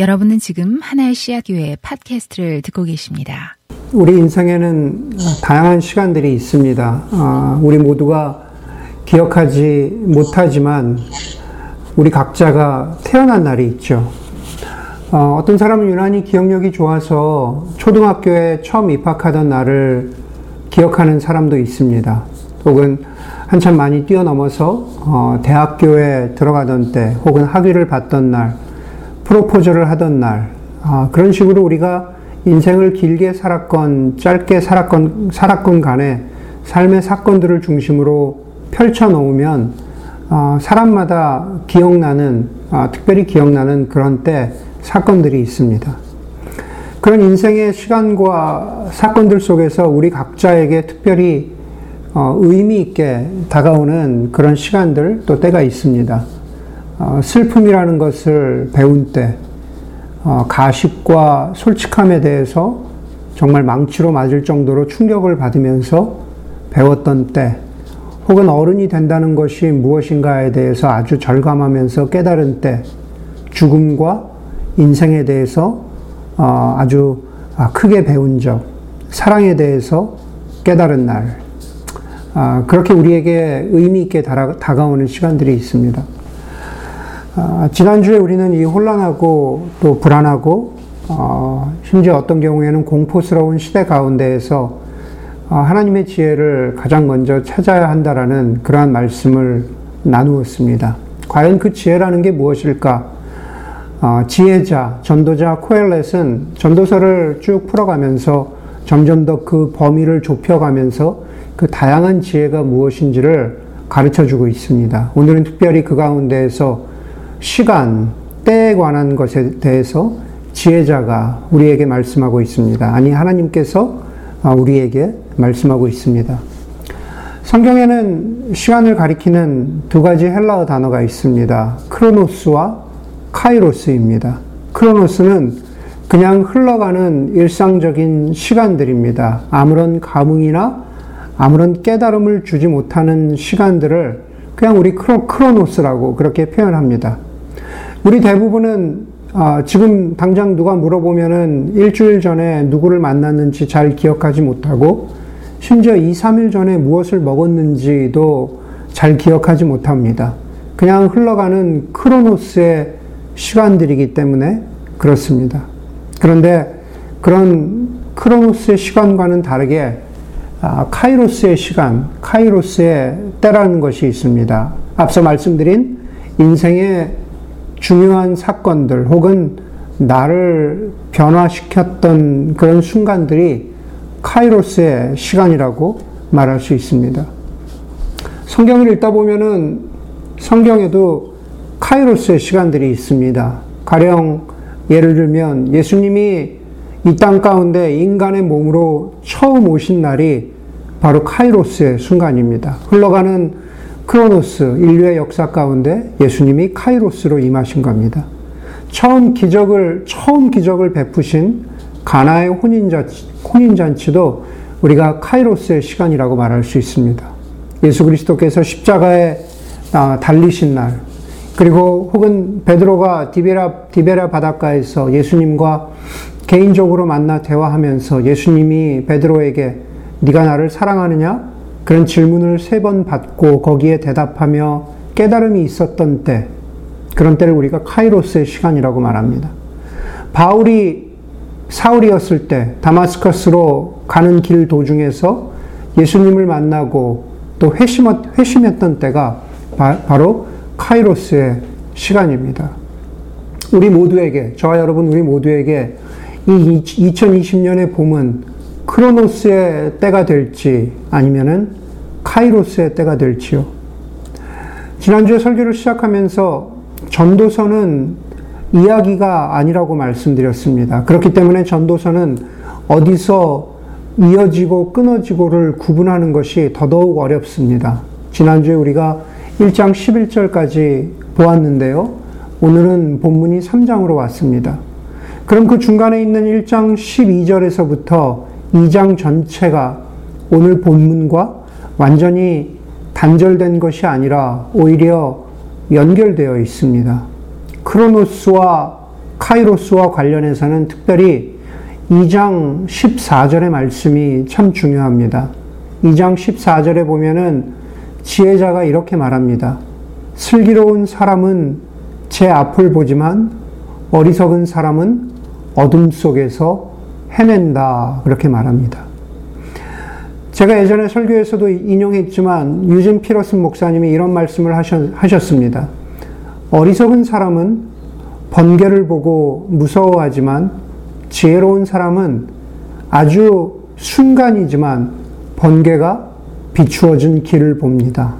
여러분은 지금 하나의 씨앗교회 팟캐스트를 듣고 계십니다. 우리 인생에는 다양한 시간들이 있습니다. 아, 우리 모두가 기억하지 못하지만 우리 각자가 태어난 날이 있죠. 어, 떤 사람은 유난히 기억력이 좋아서 초등학교에 처음 입학하던 날을 기억하는 사람도 있습니다. 혹은 한참 많이 뛰어넘어서 어, 대학교에 들어가던 때, 혹은 학위를 받던 날, 프로포즈를 하던 날, 아, 그런 식으로 우리가 인생을 길게 살았건 짧게 살았건 살았건 간에 삶의 사건들을 중심으로 펼쳐 놓으면 어, 사람마다 기억나는 어, 특별히 기억나는 그런 때 사건들이 있습니다. 그런 인생의 시간과 사건들 속에서 우리 각자에게 특별히 어, 의미 있게 다가오는 그런 시간들 또 때가 있습니다. 어, 슬픔이라는 것을 배운 때, 어, 가식과 솔직함에 대해서 정말 망치로 맞을 정도로 충격을 받으면서 배웠던 때, 혹은 어른이 된다는 것이 무엇인가에 대해서 아주 절감하면서 깨달은 때, 죽음과 인생에 대해서 어, 아주 아, 크게 배운 적, 사랑에 대해서 깨달은 날, 아, 그렇게 우리에게 의미 있게 다가오는 시간들이 있습니다. 아, 지난주에 우리는 이 혼란하고 또 불안하고 어, 심지어 어떤 경우에는 공포스러운 시대 가운데에서 어, 하나님의 지혜를 가장 먼저 찾아야 한다라는 그러한 말씀을 나누었습니다. 과연 그 지혜라는 게 무엇일까? 어, 지혜자, 전도자 코엘렛은 전도서를 쭉 풀어가면서 점점 더 그 범위를 좁혀가면서 그 다양한 지혜가 무엇인지를 가르쳐 주고 있습니다. 오늘은 특별히 그 가운데에서 시간, 때에 관한 것에 대해서 지혜자가 우리에게 말씀하고 있습니다. 아니, 하나님께서 아, 우리에게 말씀하고 있습니다. 성경에는 시간을 가리키는 두 가지 헬라어 단어가 있습니다. 크로노스와 카이로스입니다. 크로노스는 그냥 흘러가는 일상적인 시간들입니다. 아무런 감흥이나 아무런 깨달음을 주지 못하는 시간들을 그냥 우리 크로, 크로노스라고 그렇게 표현합니다. 우리 대부분은 아, 지금 당장 누가 물어보면은 일주일 전에 누구를 만났는지 잘 기억하지 못하고 심지어 2, 3일 전에 무엇을 먹었는지도 잘 기억하지 못합니다. 그냥 흘러가는 크로노스의 시간들이기 때문에 그렇습니다. 그런데 그런 크로노스의 시간과는 다르게 아, 카이로스의 시간, 카이로스의 때라는 것이 있습니다. 앞서 말씀드린 인생의 중요한 사건들 혹은 나를 변화시켰던 그런 순간들이 카이로스의 시간이라고 말할 수 있습니다. 성경을 읽다 보면은 성경에도 카이로스의 시간들이 있습니다. 가령 예를 들면 예수님이 이 땅 가운데 인간의 몸으로 처음 오신 날이 바로 카이로스의 순간입니다. 흘러가는 크로노스, 인류의 역사 가운데 예수님이 카이로스로 임하신 겁니다. 처음 기적을, 처음 기적을 베푸신 가나의 혼인잔치, 혼인잔치도 우리가 카이로스의 시간이라고 말할 수 있습니다. 예수 그리스도께서 십자가에 아, 달리신 날, 그리고 혹은 베드로가 디베라, 디베라 바닷가에서 예수님과 개인적으로 만나 대화하면서 예수님이 베드로에게 네가 나를 사랑하느냐? 그런 질문을 세 번 받고 거기에 대답하며 깨달음이 있었던 때, 그런 때를 우리가 카이로스의 시간이라고 말합니다. 바울이 사울이었을 때 다마스커스로 가는 길 도중에서 예수님을 만나고 또 회심했던 때가 바로 카이로스의 시간입니다. 우리 모두에게, 저와 여러분 우리 모두에게 이 2020년의 봄은 크로노스의 때가 될지 아니면은 카이로스의 때가 될지요. 지난주에 설교를 시작하면서 전도서는 이야기가 아니라고 말씀드렸습니다. 그렇기 때문에 전도서는 어디서 이어지고 끊어지고를 구분하는 것이 더더욱 어렵습니다. 지난주에 우리가 1장 11절까지 보았는데요. 오늘은 본문이 3장으로 왔습니다. 그럼 그 중간에 있는 1장 12절에서부터 2장 전체가 오늘 본문과 완전히 단절된 것이 아니라 오히려 연결되어 있습니다. 크로노스와 카이로스와 관련해서는 특별히 2장 14절의 말씀이 참 중요합니다. 2장 14절에 보면은 지혜자가 이렇게 말합니다. 슬기로운 사람은 제 앞을 보지만 어리석은 사람은 어둠 속에서 헤맨다. 그렇게 말합니다. 제가 예전에 설교에서도 인용했지만 유진 피러슨 목사님이 이런 말씀을 하셨습니다. 어리석은 사람은 번개를 보고 무서워하지만 지혜로운 사람은 아주 순간이지만 번개가 비추어진 길을 봅니다.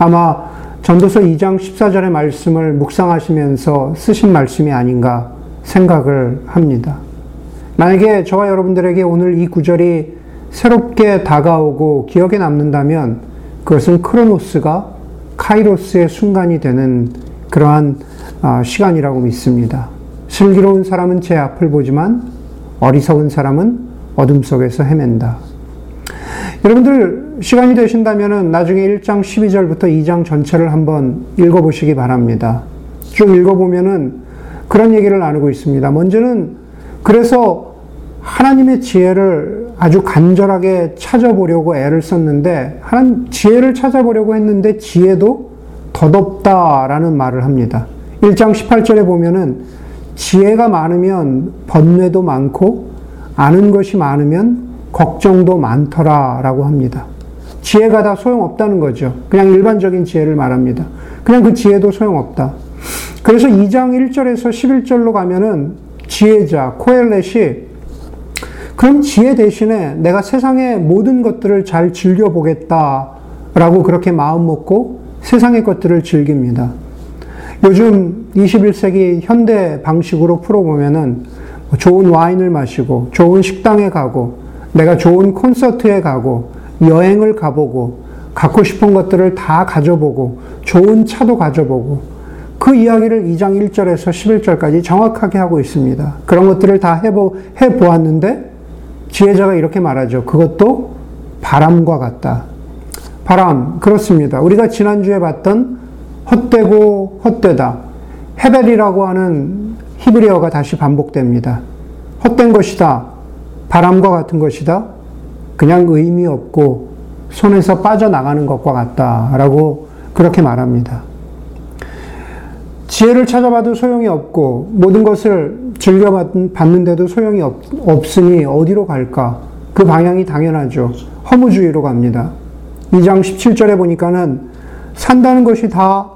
아마 전도서 2장 14절의 말씀을 묵상하시면서 쓰신 말씀이 아닌가 생각을 합니다. 만약에 저와 여러분들에게 오늘 이 구절이 새롭게 다가오고 기억에 남는다면 그것은 크로노스가 카이로스의 순간이 되는 그러한 아, 시간이라고 믿습니다. 슬기로운 사람은 제 앞을 보지만 어리석은 사람은 어둠 속에서 헤맨다. 여러분들 시간이 되신다면 나중에 1장 12절부터 2장 전체를 한번 읽어보시기 바랍니다. 쭉 읽어보면은 그런 얘기를 나누고 있습니다. 먼저는 그래서 하나님의 지혜를 아주 간절하게 찾아보려고 애를 썼는데 하나님 지혜를 찾아보려고 했는데 지혜도 덧없다라는 말을 합니다. 1장 18절에 보면은 지혜가 많으면 번뇌도 많고 아는 것이 많으면 걱정도 많더라라고 합니다. 지혜가 다 소용없다는 거죠. 그냥 일반적인 지혜를 말합니다. 그냥 그 지혜도 소용없다. 그래서 2장 1절에서 11절로 가면은 지혜자, 코엘렛이 그럼 지혜 대신에 내가 세상의 모든 것들을 잘 즐겨보겠다라고 그렇게 마음 먹고 세상의 것들을 즐깁니다. 요즘 21세기 현대 방식으로 풀어보면은 뭐 좋은 와인을 마시고 좋은 식당에 가고 내가 좋은 콘서트에 가고 여행을 가보고 갖고 싶은 것들을 다 가져보고 좋은 차도 가져보고 그 이야기를 2장 1절에서 11절까지 정확하게 하고 있습니다. 그런 것들을 다 해보, 해보았는데 지혜자가 이렇게 말하죠. 그것도 바람과 같다. 바람, 그렇습니다. 우리가 지난주에 봤던 헛되고 헛되다. 헤벨이라고 하는 히브리어가 다시 반복됩니다. 헛된 것이다. 바람과 같은 것이다. 그냥 의미 없고 손에서 빠져나가는 것과 같다. 라고 그렇게 말합니다. 지혜를 찾아봐도 소용이 없고 모든 것을 즐겨봤는데도 소용이 없, 없으니 어디로 갈까? 그 방향이 당연하죠. 허무주의로 갑니다. 2장 17절에 보니까는 산다는 것이 다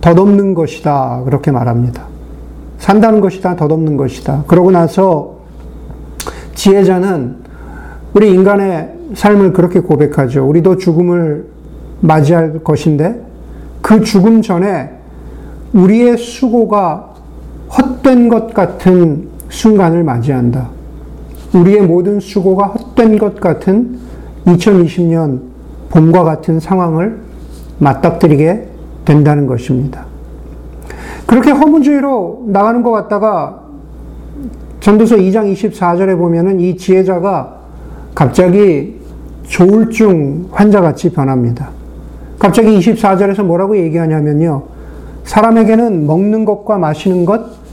덧없는 것이다. 그렇게 말합니다. 산다는 것이 다 덧없는 것이다. 그러고 나서 지혜자는 우리 인간의 삶을 그렇게 고백하죠. 우리도 죽음을 맞이할 것인데 그 죽음 전에 우리의 수고가 헛된 것 같은 순간을 맞이한다. 우리의 모든 수고가 헛된 것 같은 2020년 봄과 같은 상황을 맞닥뜨리게 된다는 것입니다. 그렇게 허무주의로 나가는 것 같다가 전도서 2장 24절에 보면은 이 지혜자가 갑자기 조울증 환자같이 변합니다. 갑자기 24절에서 뭐라고 얘기하냐면요. 사람에게는 먹는 것과 마시는 것,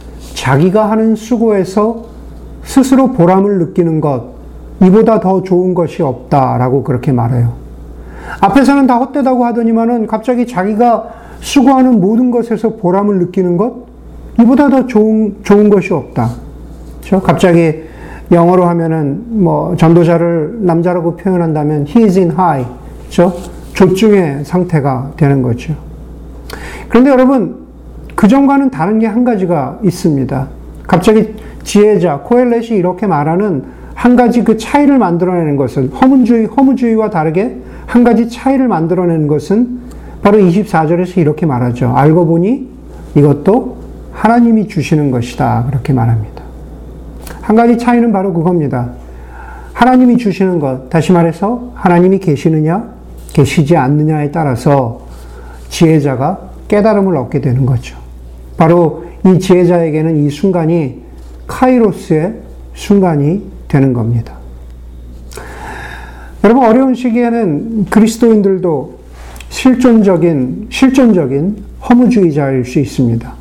자기가 하는 수고에서 스스로 보람을 느끼는 것, 이보다 더 좋은 것이 없다라고 그렇게 말해요. 앞에서는 다 헛되다고 하더니만은 갑자기 자기가 수고하는 모든 것에서 보람을 느끼는 것, 이보다 더 좋은, 좋은 것이 없다. 그렇죠? 갑자기 영어로 하면은 뭐 전도자를 남자라고 표현한다면 he is in high. 그렇죠? 조증의 상태가 되는 거죠. 그런데 여러분, 그 전과는 다른 게 한 가지가 있습니다. 갑자기 지혜자, 코엘렛이 이렇게 말하는 한 가지 그 차이를 만들어내는 것은 허무주의, 허무주의와 다르게 한 가지 차이를 만들어내는 것은 바로 24절에서 이렇게 말하죠. 알고 보니 이것도 하나님이 주시는 것이다. 그렇게 말합니다. 한 가지 차이는 바로 그겁니다. 하나님이 주시는 것, 다시 말해서 하나님이 계시느냐, 계시지 않느냐에 따라서 지혜자가 깨달음을 얻게 되는 거죠. 바로 이 지혜자에게는 이 순간이 카이로스의 순간이 되는 겁니다. 여러분, 어려운 시기에는 그리스도인들도 실존적인, 실존적인 허무주의자일 수 있습니다.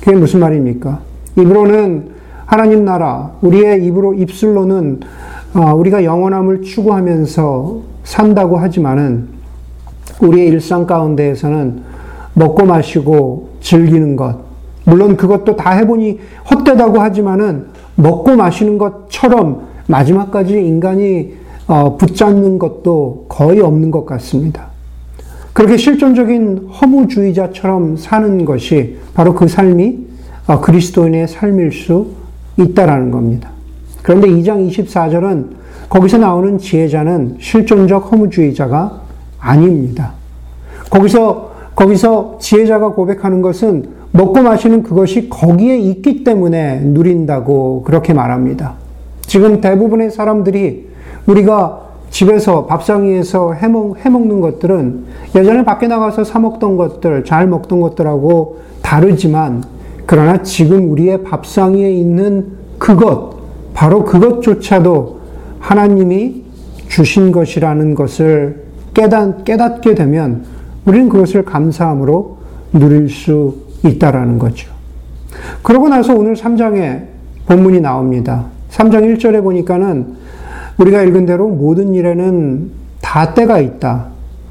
그게 무슨 말입니까? 입으로는 하나님 나라, 우리의 입으로, 입술로는 어, 우리가 영원함을 추구하면서 산다고 하지만은 우리의 일상 가운데에서는 먹고 마시고 즐기는 것, 물론 그것도 다 해보니 헛되다고 하지만은 먹고 마시는 것처럼 마지막까지 인간이 어, 붙잡는 것도 거의 없는 것 같습니다. 그렇게 실존적인 허무주의자처럼 사는 것이 바로 그 삶이 어, 그리스도인의 삶일 수 있다라는 겁니다. 그런데 2장 24절은 거기서 나오는 지혜자는 실존적 허무주의자가 아닙니다. 거기서 거기서 지혜자가 고백하는 것은 먹고 마시는 그것이 거기에 있기 때문에 누린다고 그렇게 말합니다. 지금 대부분의 사람들이 우리가 집에서 밥상위에서 해먹, 해먹는 것들은 예전에 밖에 나가서 사먹던 것들, 잘 먹던 것들하고 다르지만, 그러나 지금 우리의 밥상위에 있는 그것, 바로 그것조차도 하나님이 주신 것이라는 것을 깨닫, 깨닫게 되면 우리는 그것을 감사함으로 누릴 수 있다라는 거죠. 그러고 나서 오늘 3장에 본문이 나옵니다. 3장 1절에 보니까는 우리가 읽은 대로 모든 일에는 다 때가 있다.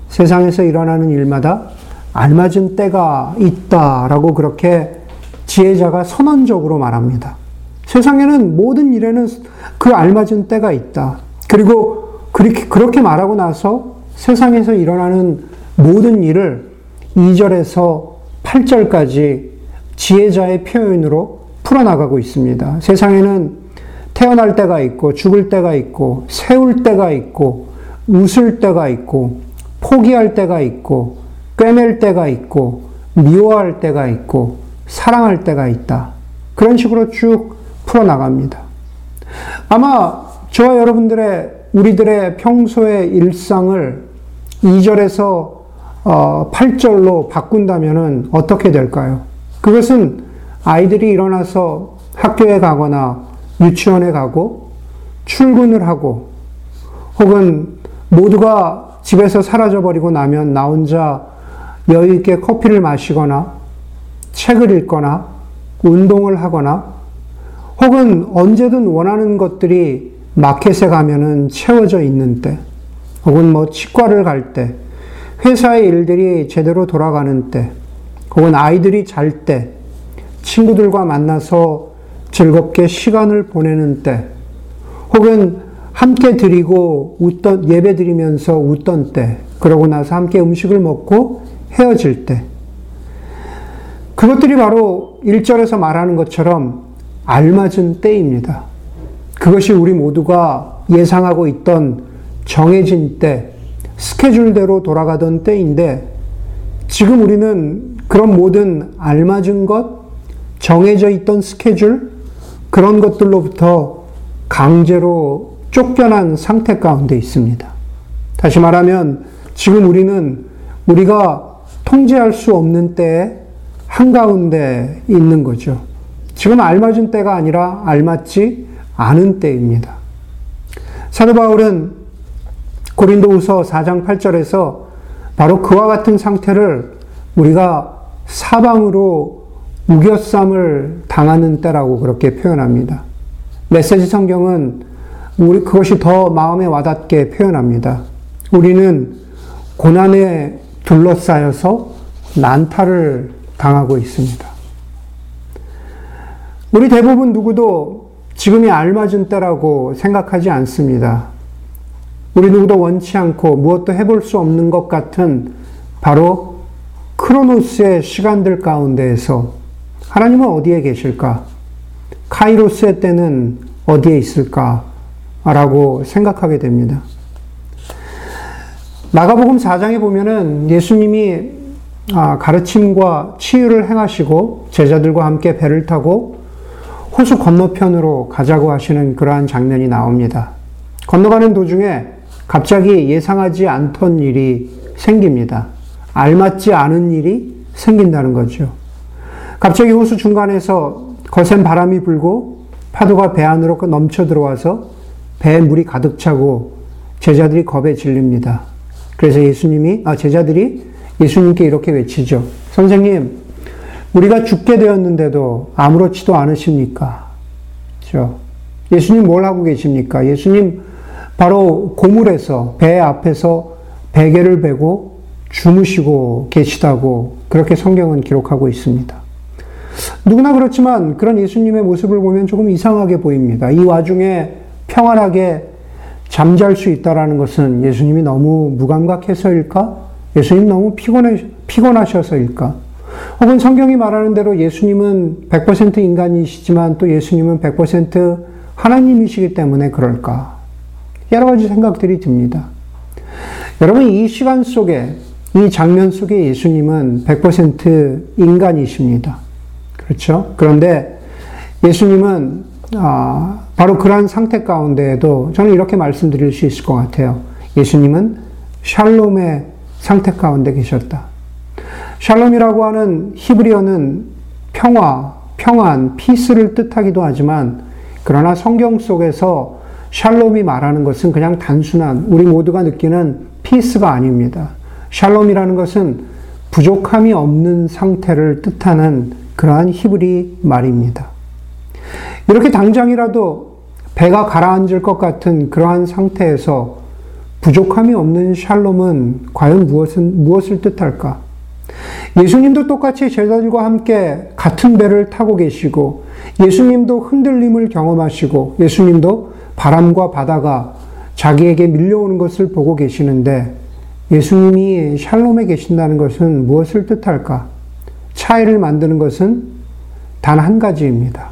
세상에서 일어나는 일마다 알맞은 때가 있다라고 그렇게 지혜자가 선언적으로 말합니다. 세상에는 모든 일에는 그 알맞은 때가 있다. 그리고 그렇게, 그렇게 말하고 나서 세상에서 일어나는 모든 일을 2절에서 8절까지 지혜자의 표현으로 풀어나가고 있습니다. 세상에는 태어날 때가 있고, 죽을 때가 있고, 세울 때가 있고, 웃을 때가 있고, 포기할 때가 있고, 꿰맬 때가 있고, 미워할 때가 있고, 사랑할 때가 있다. 그런 식으로 쭉 풀어나갑니다. 아마 저와 여러분들의, 우리들의 평소의 일상을 2절에서 8절로 어, 바꾼다면 어떻게 될까요? 그것은 아이들이 일어나서 학교에 가거나 유치원에 가고 출근을 하고 혹은 모두가 집에서 사라져버리고 나면 나 혼자 여유있게 커피를 마시거나 책을 읽거나 운동을 하거나 혹은 언제든 원하는 것들이 마켓에 가면은 채워져 있는 때 혹은 뭐 치과를 갈 때, 회사의 일들이 제대로 돌아가는 때, 혹은 아이들이 잘 때, 친구들과 만나서 즐겁게 시간을 보내는 때, 혹은 함께 드리고 웃던, 예배 드리면서 웃던 때, 그러고 나서 함께 음식을 먹고 헤어질 때, 그것들이 바로 1절에서 말하는 것처럼 알맞은 때입니다. 그것이 우리 모두가 예상하고 있던 정해진 때, 스케줄대로 돌아가던 때인데, 지금 우리는 그런 모든 알맞은 것, 정해져 있던 스케줄, 그런 것들로부터 강제로 쫓겨난 상태 가운데 있습니다. 다시 말하면, 지금 우리는 우리가 통제할 수 없는 때에 한가운데 있는 거죠. 지금 알맞은 때가 아니라 알맞지 않은 때입니다. 사도 바울은 고린도후서 4장 8절에서 바로 그와 같은 상태를 우리가 사방으로 우겨쌈을 당하는 때라고 그렇게 표현합니다. 메시지 성경은 우리 그것이 더 마음에 와닿게 표현합니다. 우리는 고난에 둘러싸여서 난타를 당하고 있습니다. 우리 대부분 누구도 지금이 알맞은 때라고 생각하지 않습니다. 우리 누구도 원치 않고 무엇도 해볼 수 없는 것 같은 바로 크로노스의 시간들 가운데에서 하나님은 어디에 계실까? 카이로스의 때는 어디에 있을까? 라고 생각하게 됩니다. 마가복음 4장에 보면은 예수님이 아, 가르침과 치유를 행하시고 제자들과 함께 배를 타고 호수 건너편으로 가자고 하시는 그러한 장면이 나옵니다. 건너가는 도중에 갑자기 예상하지 않던 일이 생깁니다. 알맞지 않은 일이 생긴다는 거죠. 갑자기 호수 중간에서 거센 바람이 불고 파도가 배 안으로 넘쳐 들어와서 배에 물이 가득 차고 제자들이 겁에 질립니다. 그래서 예수님이, 아, 제자들이 예수님께 이렇게 외치죠. 선생님, 우리가 죽게 되었는데도 아무렇지도 않으십니까? 그렇죠? 예수님 뭘 하고 계십니까? 예수님 바로 고물에서 배 앞에서 베개를 베고 주무시고 계시다고 그렇게 성경은 기록하고 있습니다. 누구나 그렇지만 그런 예수님의 모습을 보면 조금 이상하게 보입니다. 이 와중에 평안하게 잠잘 수 있다라는 것은 예수님이 너무 무감각해서일까? 예수님 너무 피곤해, 피곤하셔서일까? 혹은 성경이 말하는 대로 예수님은 100% 인간이시지만 또 예수님은 100% 하나님이시기 때문에 그럴까? 여러 가지 생각들이 듭니다. 여러분, 이 시간 속에, 이 장면 속에 예수님은 100% 인간이십니다. 그렇죠? 그런데 예수님은 아, 바로 그러한 상태 가운데에도 저는 이렇게 말씀드릴 수 있을 것 같아요. 예수님은 샬롬의 상태 가운데 계셨다. 샬롬이라고 하는 히브리어는 평화, 평안, peace를 뜻하기도 하지만 그러나 성경 속에서 샬롬이 말하는 것은 그냥 단순한 우리 모두가 느끼는 peace가 아닙니다. 샬롬이라는 것은 부족함이 없는 상태를 뜻하는 그러한 히브리 말입니다. 이렇게 당장이라도 배가 가라앉을 것 같은 그러한 상태에서 부족함이 없는 샬롬은 과연 무엇은, 무엇을 뜻할까? 예수님도 똑같이 제자들과 함께 같은 배를 타고 계시고, 예수님도 흔들림을 경험하시고, 예수님도 바람과 바다가 자기에게 밀려오는 것을 보고 계시는데, 예수님이 샬롬에 계신다는 것은 무엇을 뜻할까? 차이를 만드는 것은 단 한 가지입니다.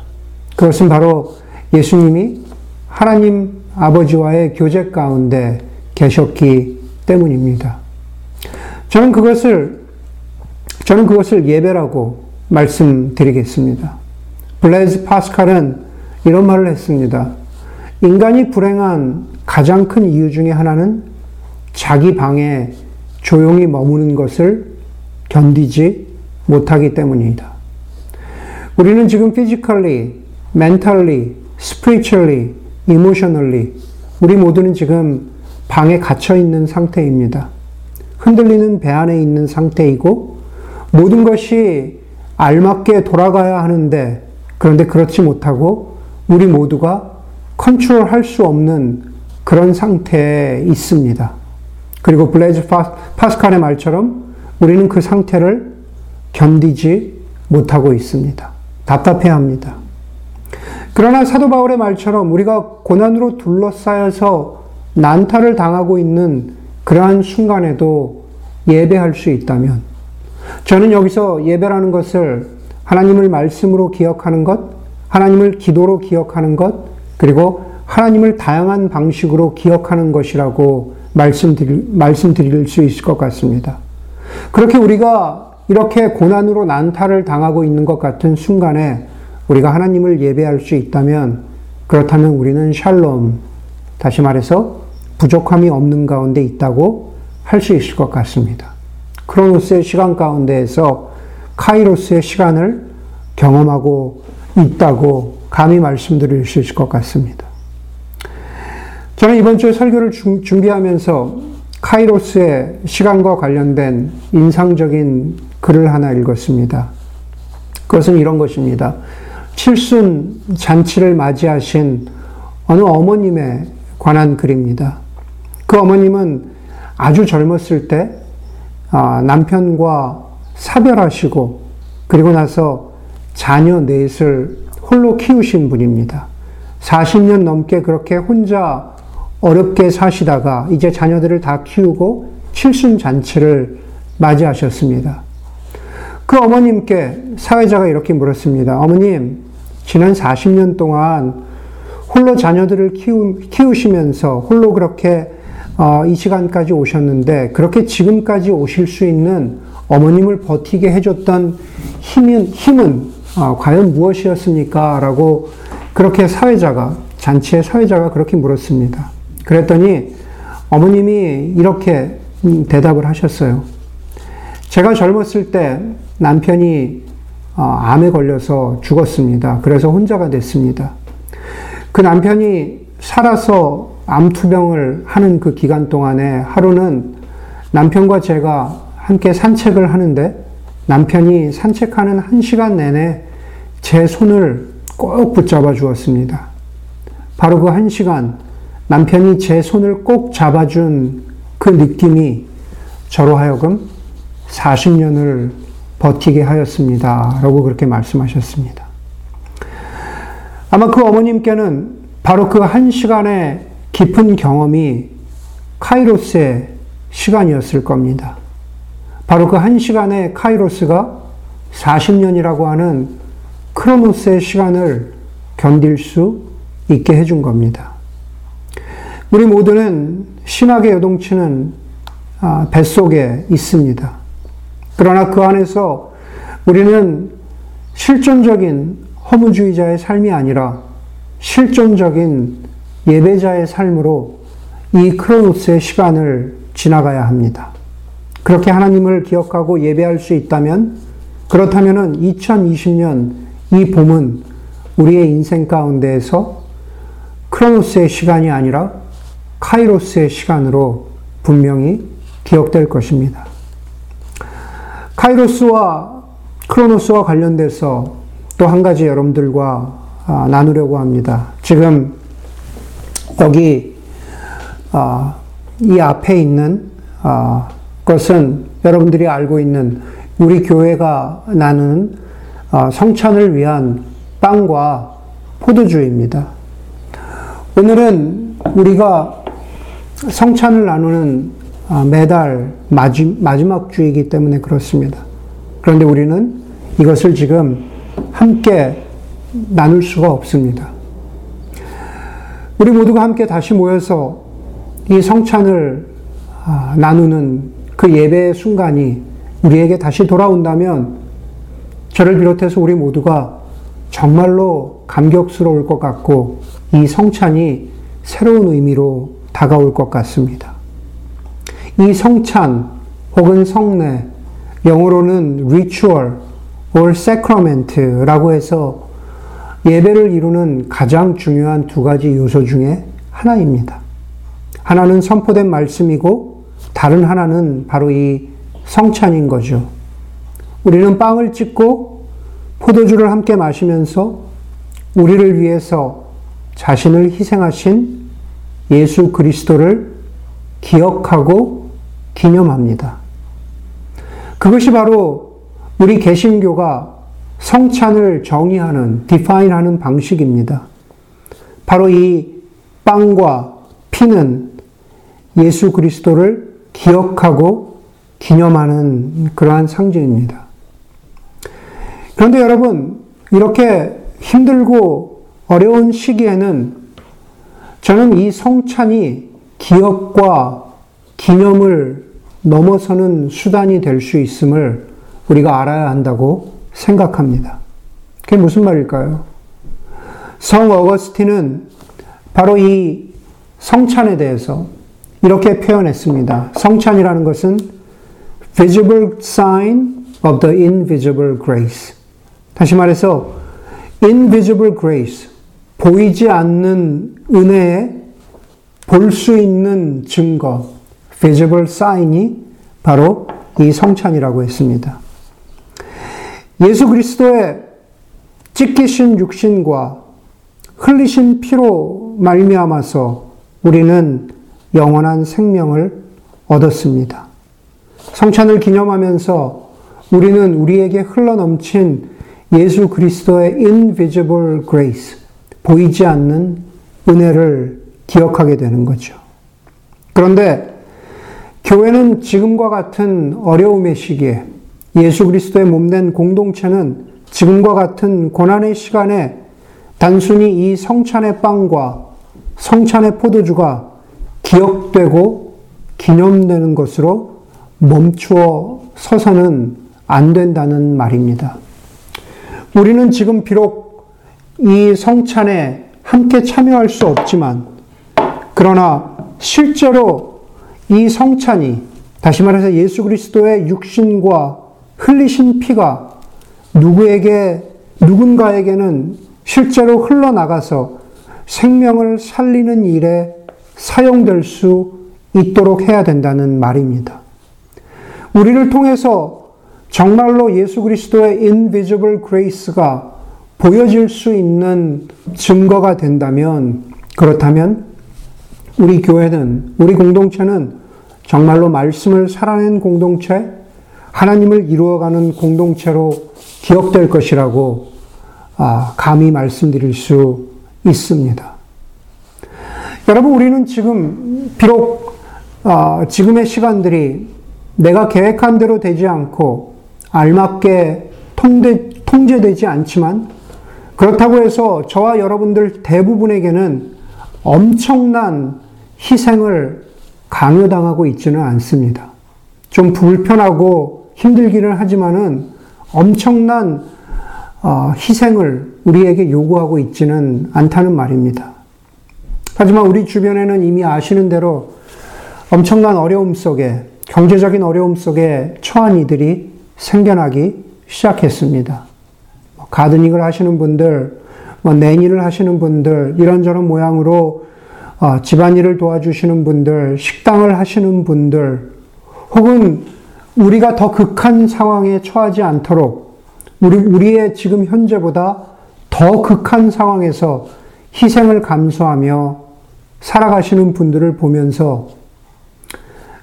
그것은 바로 예수님이 하나님 아버지와의 교제 가운데 계셨기 때문입니다. 저는 그것을, 저는 그것을 예배라고 말씀드리겠습니다. 블레즈 파스칼은 이런 말을 했습니다. 인간이 불행한 가장 큰 이유 중에 하나는 자기 방에 조용히 머무는 것을 견디지 못하기 때문입니다. 우리는 지금 physically, mentally, spiritually, emotionally 우리 모두는 지금 방에 갇혀 있는 상태입니다. 흔들리는 배 안에 있는 상태이고 모든 것이 알맞게 돌아가야 하는데 그런데 그렇지 못하고 우리 모두가 컨트롤 할 수 없는 그런 상태에 있습니다. 그리고 블레즈 파스칼의 말처럼 우리는 그 상태를 견디지 못하고 있습니다. 답답해 합니다. 그러나 사도 바울의 말처럼 우리가 고난으로 둘러싸여서 난타를 당하고 있는 그러한 순간에도 예배할 수 있다면 저는 여기서 예배라는 것을 하나님을 말씀으로 기억하는 것, 하나님을 기도로 기억하는 것, 그리고 하나님을 다양한 방식으로 기억하는 것이라고 말씀드릴, 말씀드릴 수 있을 것 같습니다. 그렇게 우리가 이렇게 고난으로 난타를 당하고 있는 것 같은 순간에 우리가 하나님을 예배할 수 있다면 그렇다면 우리는 샬롬, 다시 말해서 부족함이 없는 가운데 있다고 할 수 있을 것 같습니다. 크로노스의 시간 가운데에서 카이로스의 시간을 경험하고 있다고 감히 말씀드릴 수 있을 것 같습니다. 저는 이번 주에 설교를 준비하면서 카이로스의 시간과 관련된 인상적인 글을 하나 읽었습니다. 그것은 이런 것입니다. 칠순 잔치를 맞이하신 어느 어머님에 관한 글입니다. 그 어머님은 아주 젊었을 때 아, 남편과 사별하시고 그리고 나서 자녀 넷을 홀로 키우신 분입니다. 40년 넘게 그렇게 혼자 어렵게 사시다가 이제 자녀들을 다 키우고 칠순 잔치를 맞이하셨습니다. 그 어머님께 사회자가 이렇게 물었습니다. 어머님, 지난 40년 동안 홀로 자녀들을 키우, 키우시면서 홀로 그렇게 어, 이 시간까지 오셨는데 그렇게 지금까지 오실 수 있는 어머님을 버티게 해줬던 힘은, 힘은 어, 과연 무엇이었습니까? 라고 그렇게 사회자가, 잔치의 사회자가 그렇게 물었습니다. 그랬더니 어머님이 이렇게 음, 대답을 하셨어요. 제가 젊었을 때 남편이 어, 암에 걸려서 죽었습니다. 그래서 혼자가 됐습니다. 그 남편이 살아서 암투병을 하는 그 기간 동안에 하루는 남편과 제가 함께 산책을 하는데 남편이 산책하는 한 시간 내내 제 손을 꼭 붙잡아 주었습니다. 바로 그 한 시간 남편이 제 손을 꼭 잡아준 그 느낌이 저로 하여금 40년을 버티게 하였습니다. 라고 그렇게 말씀하셨습니다. 아마 그 어머님께는 바로 그 한 시간의 깊은 경험이 카이로스의 시간이었을 겁니다. 바로 그 한 시간의 카이로스가 40년이라고 하는 크로노스의 시간을 견딜 수 있게 해준 겁니다. 우리 모두는 신학의 요동치는 아, 뱃속에 있습니다. 그러나 그 안에서 우리는 실존적인 허무주의자의 삶이 아니라 실존적인 예배자의 삶으로 이 크로노스의 시간을 지나가야 합니다. 그렇게 하나님을 기억하고 예배할 수 있다면 그렇다면 2020년 이 봄은 우리의 인생 가운데에서 크로노스의 시간이 아니라 카이로스의 시간으로 분명히 기억될 것입니다. 카이로스와 크로노스와 관련돼서 또 한 가지 여러분들과 아, 나누려고 합니다. 지금 여기 아, 이 앞에 있는 아, 것은 여러분들이 알고 있는 우리 교회가 나누는 성찬을 위한 빵과 포도주입니다. 오늘은 우리가 성찬을 나누는 매달 마지막 주이기 때문에 그렇습니다. 그런데 우리는 이것을 지금 함께 나눌 수가 없습니다. 우리 모두가 함께 다시 모여서 이 성찬을 아, 나누는 그 예배의 순간이 우리에게 다시 돌아온다면 저를 비롯해서 우리 모두가 정말로 감격스러울 것 같고 이 성찬이 새로운 의미로 다가올 것 같습니다. 이 성찬 혹은 성례, 영어로는 ritual or sacrament라고 해서 예배를 이루는 가장 중요한 두 가지 요소 중에 하나입니다. 하나는 선포된 말씀이고 다른 하나는 바로 이 성찬인 거죠. 우리는 빵을 찍고 포도주를 함께 마시면서 우리를 위해서 자신을 희생하신 예수 그리스도를 기억하고 기념합니다. 그것이 바로 우리 개신교가 성찬을 정의하는, 디파인하는 방식입니다. 바로 이 빵과 피는 예수 그리스도를 기억하고 기념하는 그러한 상징입니다. 그런데 여러분, 이렇게 힘들고 어려운 시기에는 저는 이 성찬이 기억과 기념을 넘어서는 수단이 될 수 있음을 우리가 알아야 한다고 생각합니다. 그게 무슨 말일까요? 성 어거스틴은 바로 이 성찬에 대해서 이렇게 표현했습니다. 성찬이라는 것은 visible sign of the invisible grace. 다시 말해서 invisible grace, 보이지 않는 은혜에 볼 수 있는 증거, visible sign이 바로 이 성찬이라고 했습니다. 예수 그리스도의 찢기신 육신과 흘리신 피로 말미암아서 우리는 영원한 생명을 얻었습니다. 성찬을 기념하면서 우리는 우리에게 흘러넘친 예수 그리스도의 invisible grace, 보이지 않는 은혜를 기억하게 되는 거죠. 그런데 교회는 지금과 같은 어려움의 시기에 예수 그리스도의 몸된 공동체는 지금과 같은 고난의 시간에 단순히 이 성찬의 빵과 성찬의 포도주가 기억되고 기념되는 것으로 멈추어 서서는 안 된다는 말입니다. 우리는 지금 비록 이 성찬에 함께 참여할 수 없지만, 그러나 실제로 이 성찬이, 다시 말해서 예수 그리스도의 육신과 흘리신 피가 누구에게, 누군가에게는 실제로 흘러나가서 생명을 살리는 일에 사용될 수 있도록 해야 된다는 말입니다. 우리를 통해서 정말로 예수 그리스도의 invisible grace가 보여질 수 있는 증거가 된다면, 그렇다면 우리 교회는, 우리 공동체는 정말로 말씀을 살아낸 공동체, 하나님을 이루어가는 공동체로 기억될 것이라고 아, 감히 말씀드릴 수 있습니다. 여러분, 우리는 지금 비록 아, 지금의 시간들이 내가 계획한 대로 되지 않고 알맞게 통제, 통제되지 않지만 그렇다고 해서 저와 여러분들 대부분에게는 엄청난 희생을 강요당하고 있지는 않습니다. 좀 불편하고 힘들기는 하지만은 엄청난 어, 희생을 우리에게 요구하고 있지는 않다는 말입니다. 하지만 우리 주변에는 이미 아시는 대로 엄청난 어려움 속에, 경제적인 어려움 속에 처한 이들이 생겨나기 시작했습니다. 뭐 가드닝을 하시는 분들, 뭐 내일을 하시는 분들, 이런저런 모양으로 어, 집안일을 도와주시는 분들, 식당을 하시는 분들, 혹은 우리가 더 극한 상황에 처하지 않도록 우리, 우리의 지금 현재보다 더 극한 상황에서 희생을 감수하며 살아가시는 분들을 보면서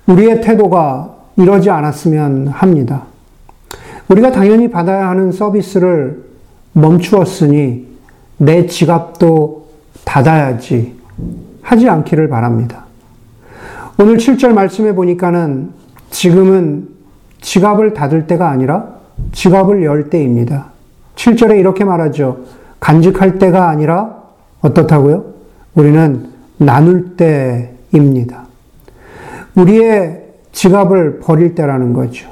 우리의 태도가 이러지 않았으면 합니다. 우리가 당연히 받아야 하는 서비스를 멈추었으니 내 지갑도 닫아야지 하지 않기를 바랍니다. 오늘 7절 말씀해 보니까는 지금은 지갑을 닫을 때가 아니라 지갑을 열 때입니다. 7절에 이렇게 말하죠. 간직할 때가 아니라 어떻다고요? 우리는 나눌 때입니다. 우리의 지갑을 버릴 때라는 거죠.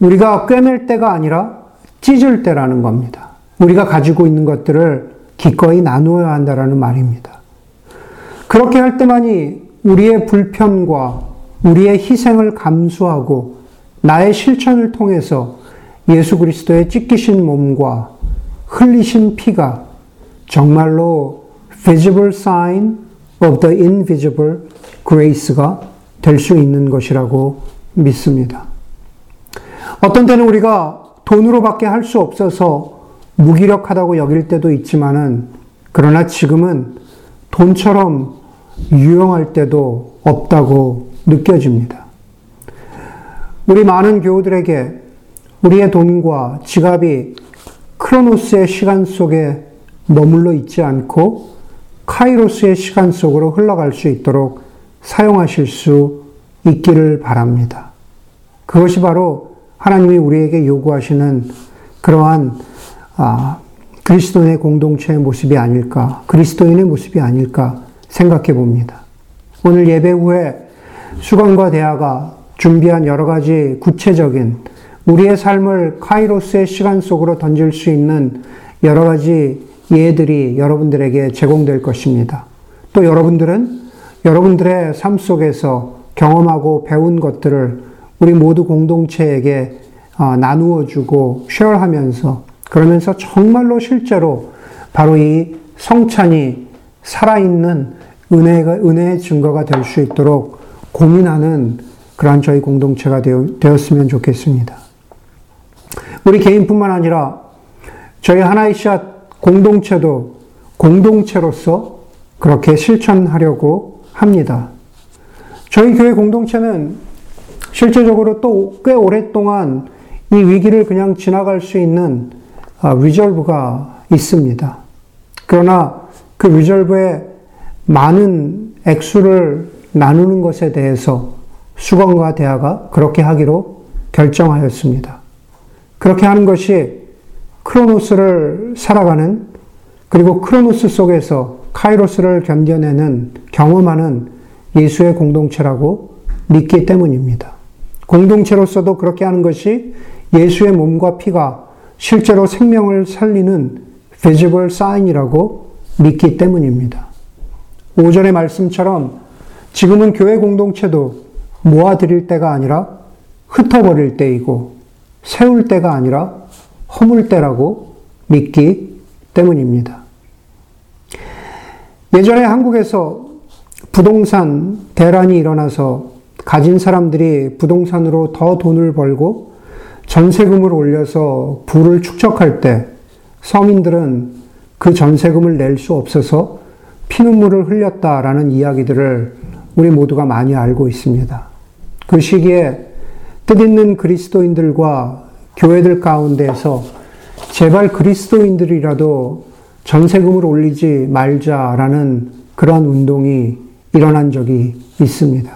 우리가 꿰맬 때가 아니라 찢을 때라는 겁니다. 우리가 가지고 있는 것들을 기꺼이 나누어야 한다라는 말입니다. 그렇게 할 때만이 우리의 불편과 우리의 희생을 감수하고 나의 실천을 통해서 예수 그리스도의 찢기신 몸과 흘리신 피가 정말로 visible sign of the invisible grace가 될 수 있는 것이라고 믿습니다. 어떤 때는 우리가 돈으로밖에 할 수 없어서 무기력하다고 여길 때도 있지만은 그러나 지금은 돈처럼 유용할 때도 없다고 느껴집니다. 우리 많은 교우들에게 우리의 돈과 지갑이 크로노스의 시간 속에 머물러 있지 않고 카이로스의 시간 속으로 흘러갈 수 있도록 사용하실 수 있기를 바랍니다. 그것이 바로 하나님이 우리에게 요구하시는 그러한 아, 그리스도인의 공동체의 모습이 아닐까, 그리스도인의 모습이 아닐까 생각해 봅니다. 오늘 예배 후에 수건과 대화가 준비한 여러 가지 구체적인 우리의 삶을 카이로스의 시간 속으로 던질 수 있는 여러 가지 예들이 여러분들에게 제공될 것입니다. 또 여러분들은 여러분들의 삶 속에서 경험하고 배운 것들을 우리 모두 공동체에게 어, 나누어 주고 쉐어하면서 그러면서 정말로 실제로 바로 이 성찬이 살아있는 은혜가, 은혜의 증거가 될 수 있도록 고민하는 그러한 저희 공동체가 되었으면 좋겠습니다. 우리 개인뿐만 아니라 저희 하나의 샷 공동체도 공동체로서 그렇게 실천하려고 합니다. 저희 교회 공동체는 실제적으로 또 꽤 오랫동안 이 위기를 그냥 지나갈 수 있는 리절브가 있습니다. 그러나 그 리절브에 많은 액수를 나누는 것에 대해서 수건과 대화가 그렇게 하기로 결정하였습니다. 그렇게 하는 것이 크로노스를 살아가는 그리고 크로노스 속에서 카이로스를 견뎌내는 경험하는 예수의 공동체라고 믿기 때문입니다. 공동체로서도 그렇게 하는 것이 예수의 몸과 피가 실제로 생명을 살리는 visible sign이라고 믿기 때문입니다. 오전의 말씀처럼 지금은 교회 공동체도 모아드릴 때가 아니라 흩어버릴 때이고 세울 때가 아니라 허물 때라고 믿기 때문입니다. 예전에 한국에서 부동산 대란이 일어나서 가진 사람들이 부동산으로 더 돈을 벌고 전세금을 올려서 부를 축적할 때 서민들은 그 전세금을 낼 수 없어서 피눈물을 흘렸다라는 이야기들을 우리 모두가 많이 알고 있습니다. 그 시기에 뜻있는 그리스도인들과 교회들 가운데에서 제발 그리스도인들이라도 전세금을 올리지 말자라는 그런 운동이 일어난 적이 있습니다.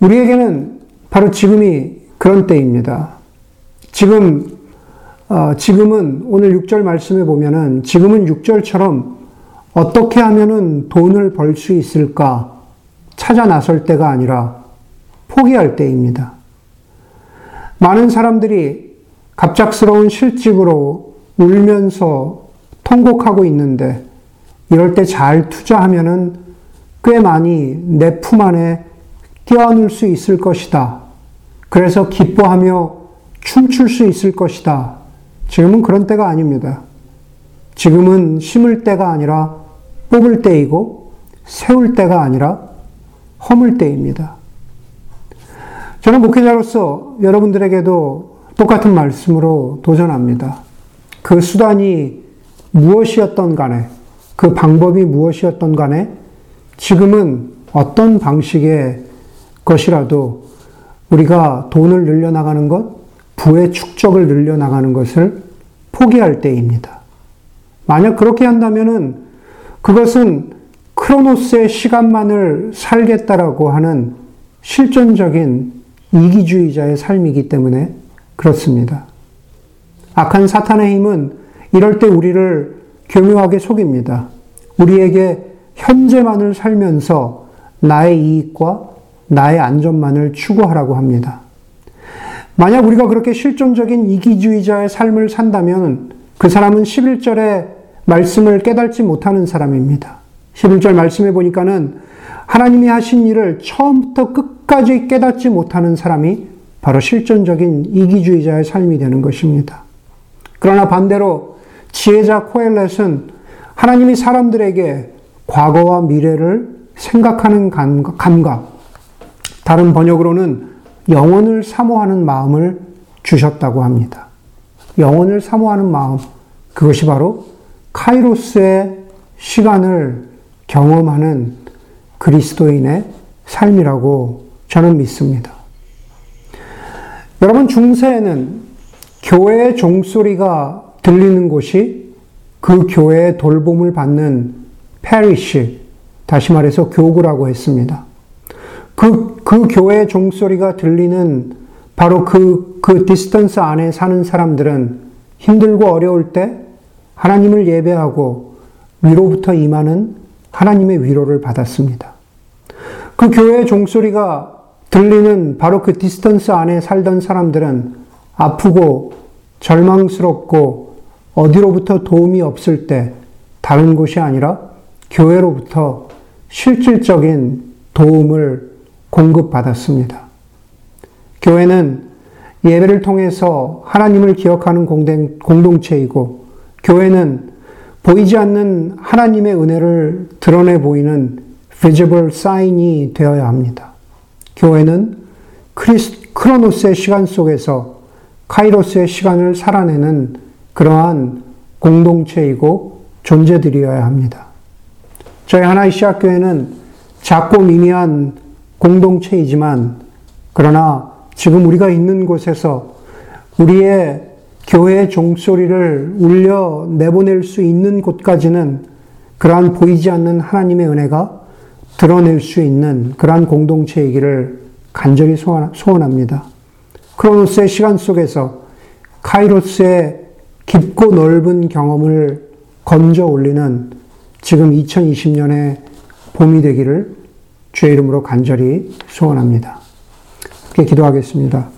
우리에게는 바로 지금이 그런 때입니다. 지금, 어, 지금은 오늘 6절 말씀에 보면은 지금은 6절처럼 어떻게 하면은 돈을 벌 수 있을까 찾아 나설 때가 아니라 포기할 때입니다. 많은 사람들이 갑작스러운 실직으로 울면서 통곡하고 있는데 이럴 때 잘 투자하면은 꽤 많이 내 품 안에 껴안을 수 있을 것이다. 그래서 기뻐하며 춤출 수 있을 것이다. 지금은 그런 때가 아닙니다. 지금은 심을 때가 아니라 뽑을 때이고 세울 때가 아니라 허물 때입니다. 저는 목회자로서 여러분들에게도 똑같은 말씀으로 도전합니다. 그 수단이 무엇이었던 간에, 그 방법이 무엇이었던 간에, 지금은 어떤 방식의 것이라도 우리가 돈을 늘려나가는 것, 부의 축적을 늘려나가는 것을 포기할 때입니다. 만약 그렇게 한다면은 그것은 크로노스의 시간만을 살겠다라고 하는 실존적인 이기주의자의 삶이기 때문에 그렇습니다. 악한 사탄의 힘은 이럴 때 우리를 교묘하게 속입니다. 우리에게 현재만을 살면서 나의 이익과 나의 안전만을 추구하라고 합니다. 만약 우리가 그렇게 실존적인 이기주의자의 삶을 산다면 그 사람은 11절에 말씀을 깨닫지 못하는 사람입니다. 11절 말씀해 보니까는 하나님이 하신 일을 처음부터 끝까지 깨닫지 못하는 사람이 바로 실존적인 이기주의자의 삶이 되는 것입니다. 그러나 반대로 지혜자 코엘렛은 하나님이 사람들에게 과거와 미래를 생각하는 감각, 다른 번역으로는 영혼을 사모하는 마음을 주셨다고 합니다. 영혼을 사모하는 마음, 그것이 바로 카이로스의 시간을 경험하는 그리스도인의 삶이라고 저는 믿습니다. 여러분, 중세에는 교회의 종소리가 들리는 곳이 그 교회의 돌봄을 받는 parish, 다시 말해서 교구라고 했습니다. 그, 그 교회의 종소리가 들리는 바로 그, 그 distance 안에 사는 사람들은 힘들고 어려울 때 하나님을 예배하고 위로부터 임하는 하나님의 위로를 받았습니다. 그 교회의 종소리가 들리는 바로 그 distance 안에 살던 사람들은 아프고 절망스럽고 어디로부터 도움이 없을 때 다른 곳이 아니라 교회로부터 실질적인 도움을 공급받았습니다. 교회는 예배를 통해서 하나님을 기억하는 공동체이고, 교회는 보이지 않는 하나님의 은혜를 드러내 보이는 visible sign이 되어야 합니다. 교회는 크리스, 크로노스의 시간 속에서 카이로스의 시간을 살아내는 그러한 공동체이고 존재들이어야 합니다. 저희 하나의 시학교회는 작고 미미한 공동체이지만 그러나 지금 우리가 있는 곳에서 우리의 교회의 종소리를 울려 내보낼 수 있는 곳까지는 그러한 보이지 않는 하나님의 은혜가 드러낼 수 있는 그러한 공동체이기를 간절히 소원 합니다. 크로노스의 시간 속에서 카이로스의 깊고 넓은 경험을 건져 올리는 지금 2020년의 봄이 되기를 주의 이름으로 간절히 소원합니다. 함께 기도하겠습니다.